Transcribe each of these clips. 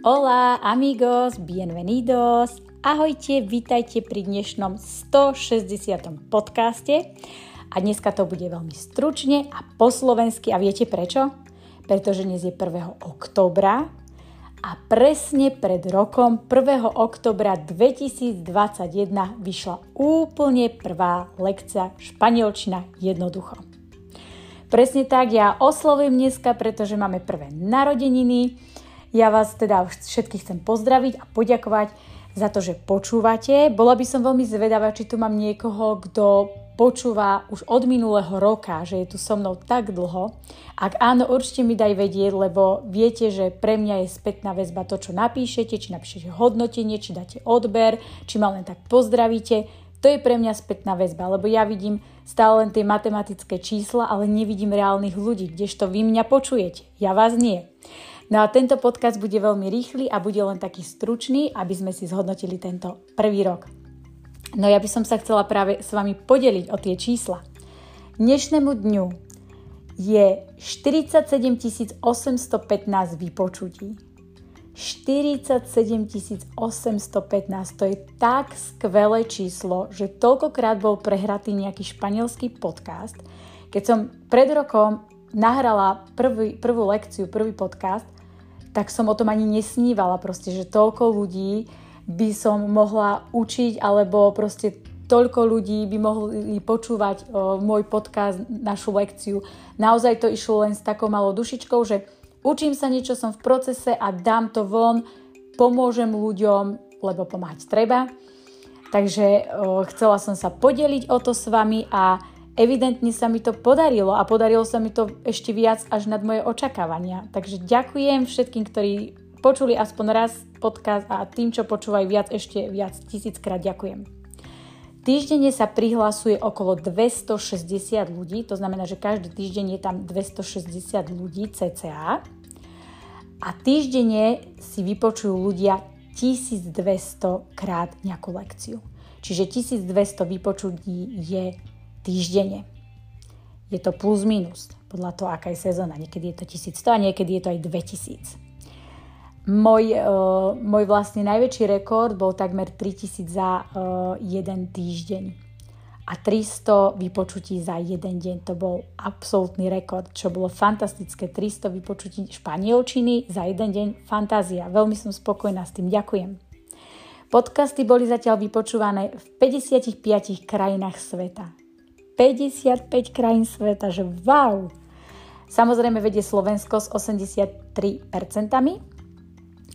Hola amigos, bienvenidos. Ahojte, vítajte pri dnešnom 160. podcaste. A dneska to bude veľmi stručne a po slovensky. A viete prečo? Pretože dnes je 1. oktobra a presne pred rokom 1. oktobra 2021 vyšla úplne prvá lekcia španielčina jednoducho. Presne tak, ja oslovujem dneska, pretože máme prvé narodeniny ja vás teda všetkých chcem pozdraviť a poďakovať za to, že počúvate. Bola by som veľmi zvedavá, či tu mám niekoho, kto počúva už od minulého roka, že je tu so mnou tak dlho. Ak áno, určite mi daj vedieť, lebo viete, že pre mňa je spätná väzba to, čo napíšete, či napíšete hodnotenie, či dáte odber, či ma len tak pozdravíte. To je pre mňa spätná väzba, lebo ja vidím stále len tie matematické čísla, ale nevidím reálnych ľudí, kdežto vy mňa počujete. Ja vás nie. No a tento podcast bude veľmi rýchly a bude len taký stručný, aby sme si zhodnotili tento prvý rok. No ja by som sa chcela práve s vami podeliť o tie čísla. Dnešnému dňu je 47 815 vypočutí. 47 815, to je tak skvelé číslo, že toľkokrát bol prehratý nejaký španielský podcast. Keď som pred rokom nahrala prvý, prvú lekciu, prvý podcast, tak som o tom ani nesnívala proste, že toľko ľudí by som mohla učiť, alebo proste toľko ľudí by mohli počúvať o, môj podcast, našu lekciu. Naozaj to išlo len s takou malou dušičkou, že učím sa niečo, som v procese a dám to von, pomôžem ľuďom, lebo pomáhať treba. Takže o, chcela som sa podeliť o to s vami a evidentne sa mi to podarilo a podarilo sa mi to ešte viac až nad moje očakávania. Takže ďakujem všetkým, ktorí počuli aspoň raz podcast a tým, čo počúvajú viac, ešte viac, tisíckrát ďakujem. Týždenne sa prihlasuje okolo 260 ľudí, to znamená, že každý týždeň je tam 260 ľudí cca a týždenne si vypočujú ľudia 1200 krát nejakú lekciu. Čiže 1200 vypočutí je týždenne. Je to plus minus, podľa toho, aká je sezóna. Niekedy je to 1100 a niekedy je to aj 2000. Môj, uh, môj vlastne najväčší rekord bol takmer 3000 za uh, jeden týždeň a 300 vypočutí za jeden deň. To bol absolútny rekord, čo bolo fantastické. 300 vypočutí španielčiny za jeden deň. Fantázia. Veľmi som spokojná s tým. Ďakujem. Podcasty boli zatiaľ vypočúvané v 55 krajinách sveta. 55 krajín sveta, že wow! Samozrejme vedie Slovensko s 83%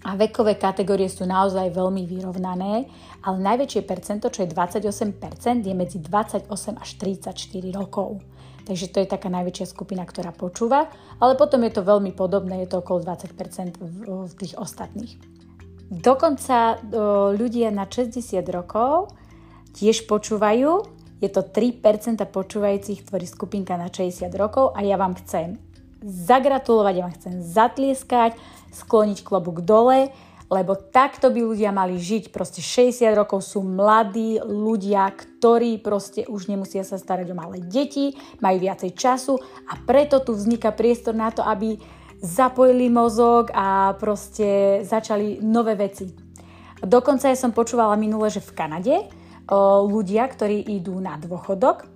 a vekové kategórie sú naozaj veľmi vyrovnané, ale najväčšie percento, čo je 28%, je medzi 28 až 34 rokov. Takže to je taká najväčšia skupina, ktorá počúva, ale potom je to veľmi podobné, je to okolo 20% v, tých ostatných. Dokonca ľudia na 60 rokov tiež počúvajú je to 3% počúvajúcich, tvorí skupinka na 60 rokov a ja vám chcem zagratulovať, ja vám chcem zatlieskať, skloniť klobúk dole, lebo takto by ľudia mali žiť. Proste 60 rokov sú mladí ľudia, ktorí proste už nemusia sa starať o malé deti, majú viacej času a preto tu vzniká priestor na to, aby zapojili mozog a proste začali nové veci. Dokonca ja som počúvala minule, že v Kanade ľudia, ktorí idú na dôchodok,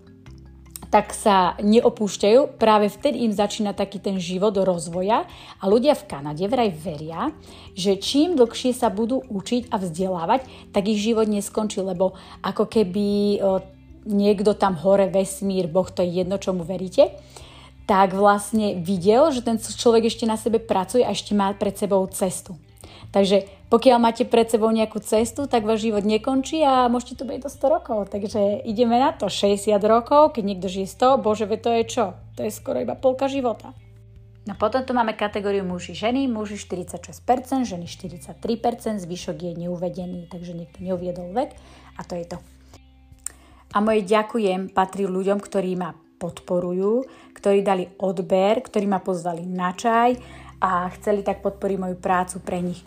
tak sa neopúšťajú. Práve vtedy im začína taký ten život rozvoja a ľudia v Kanade vraj veria, že čím dlhšie sa budú učiť a vzdelávať, tak ich život neskončí, lebo ako keby niekto tam hore, vesmír, Boh, to je jedno, čomu veríte, tak vlastne videl, že ten človek ešte na sebe pracuje a ešte má pred sebou cestu. Takže pokiaľ máte pred sebou nejakú cestu, tak váš život nekončí a môžete to byť do 100 rokov. Takže ideme na to. 60 rokov, keď niekto žije 100, bože, to je čo? To je skoro iba polka života. No potom tu máme kategóriu muži ženy, muži 46%, ženy 43%, zvyšok je neuvedený, takže niekto neuviedol vek a to je to. A moje ďakujem patrí ľuďom, ktorí ma podporujú, ktorí dali odber, ktorí ma pozvali na čaj a chceli tak podporiť moju prácu pre nich.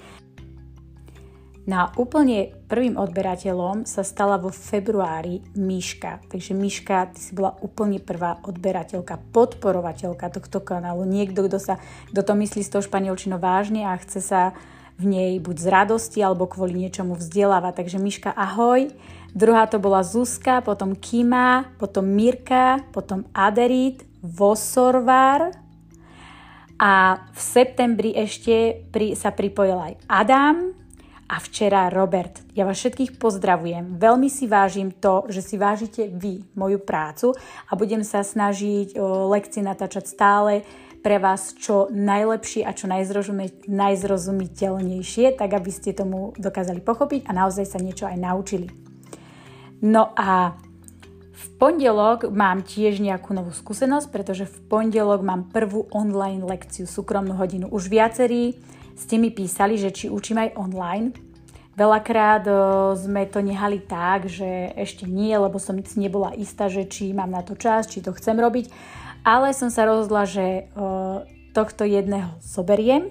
Na úplne prvým odberateľom sa stala vo februári Miška. Takže Miška, ty si bola úplne prvá odberateľka, podporovateľka tohto kanálu. Niekto, kto, sa, kto to myslí s tou španielčinou vážne a chce sa v nej buď z radosti alebo kvôli niečomu vzdeláva. Takže Miška, ahoj. Druhá to bola Zuzka, potom Kima, potom Mirka, potom Aderit, Vosorvar a v septembri ešte pri, sa pripojil aj Adam a včera Robert. Ja vás všetkých pozdravujem. Veľmi si vážim to, že si vážite vy moju prácu a budem sa snažiť o lekcie natáčať stále pre vás čo najlepšie a čo najzrozumiteľnejšie, tak aby ste tomu dokázali pochopiť a naozaj sa niečo aj naučili. No a v pondelok mám tiež nejakú novú skúsenosť, pretože v pondelok mám prvú online lekciu, súkromnú hodinu. Už viacerí ste mi písali, že či učím aj online. Veľakrát sme to nehali tak, že ešte nie, lebo som nebola istá, že či mám na to čas, či to chcem robiť. Ale som sa rozhodla, že tohto jedného zoberiem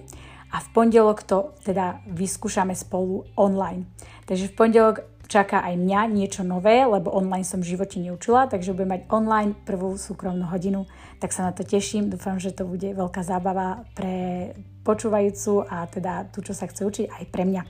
a v pondelok to teda vyskúšame spolu online. Takže v pondelok čaká aj mňa niečo nové, lebo online som v živote neučila, takže budem mať online prvú súkromnú hodinu, tak sa na to teším. Dúfam, že to bude veľká zábava pre počúvajúcu a teda tu, čo sa chce učiť, aj pre mňa.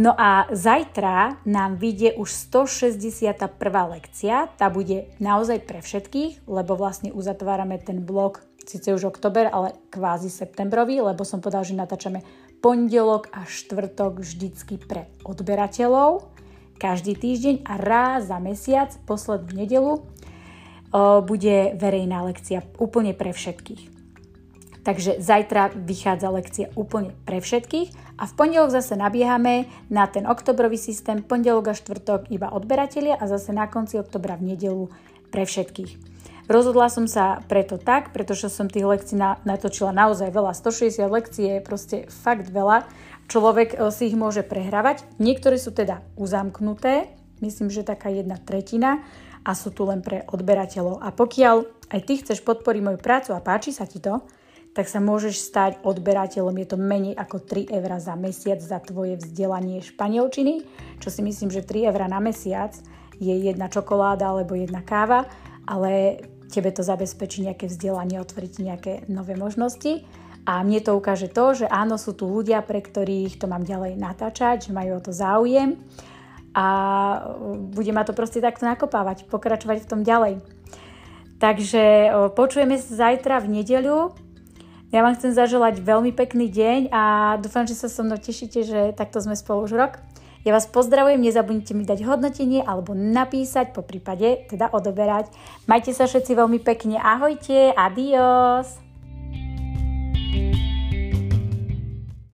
No a zajtra nám vyjde už 161. lekcia, tá bude naozaj pre všetkých, lebo vlastne uzatvárame ten blok, síce už oktober, ale kvázi septembrový, lebo som povedal, že natáčame pondelok a štvrtok vždycky pre odberateľov každý týždeň a raz za mesiac, poslednú nedelu, bude verejná lekcia úplne pre všetkých. Takže zajtra vychádza lekcia úplne pre všetkých a v pondelok zase nabiehame na ten oktobrový systém, pondelok a štvrtok iba odberatelia a zase na konci oktobra v nedelu pre všetkých. Rozhodla som sa preto tak, pretože som tých lekcií na, natočila naozaj veľa. 160 lekcií je proste fakt veľa. Človek e, si ich môže prehrávať. Niektoré sú teda uzamknuté, myslím, že taká jedna tretina a sú tu len pre odberateľov. A pokiaľ aj ty chceš podporiť moju prácu a páči sa ti to, tak sa môžeš stať odberateľom. Je to menej ako 3 eurá za mesiac za tvoje vzdelanie španielčiny, čo si myslím, že 3 eurá na mesiac je jedna čokoláda alebo jedna káva, ale tebe to zabezpečí nejaké vzdelanie, otvoriť nejaké nové možnosti. A mne to ukáže to, že áno, sú tu ľudia, pre ktorých to mám ďalej natáčať, že majú o to záujem a bude ma to proste takto nakopávať, pokračovať v tom ďalej. Takže počujeme sa zajtra v nedeľu. Ja vám chcem zaželať veľmi pekný deň a dúfam, že sa so mnou tešíte, že takto sme spolu už rok. Ja vás pozdravujem, nezabudnite mi dať hodnotenie alebo napísať, po prípade teda odoberať. Majte sa všetci veľmi pekne, ahojte, adios!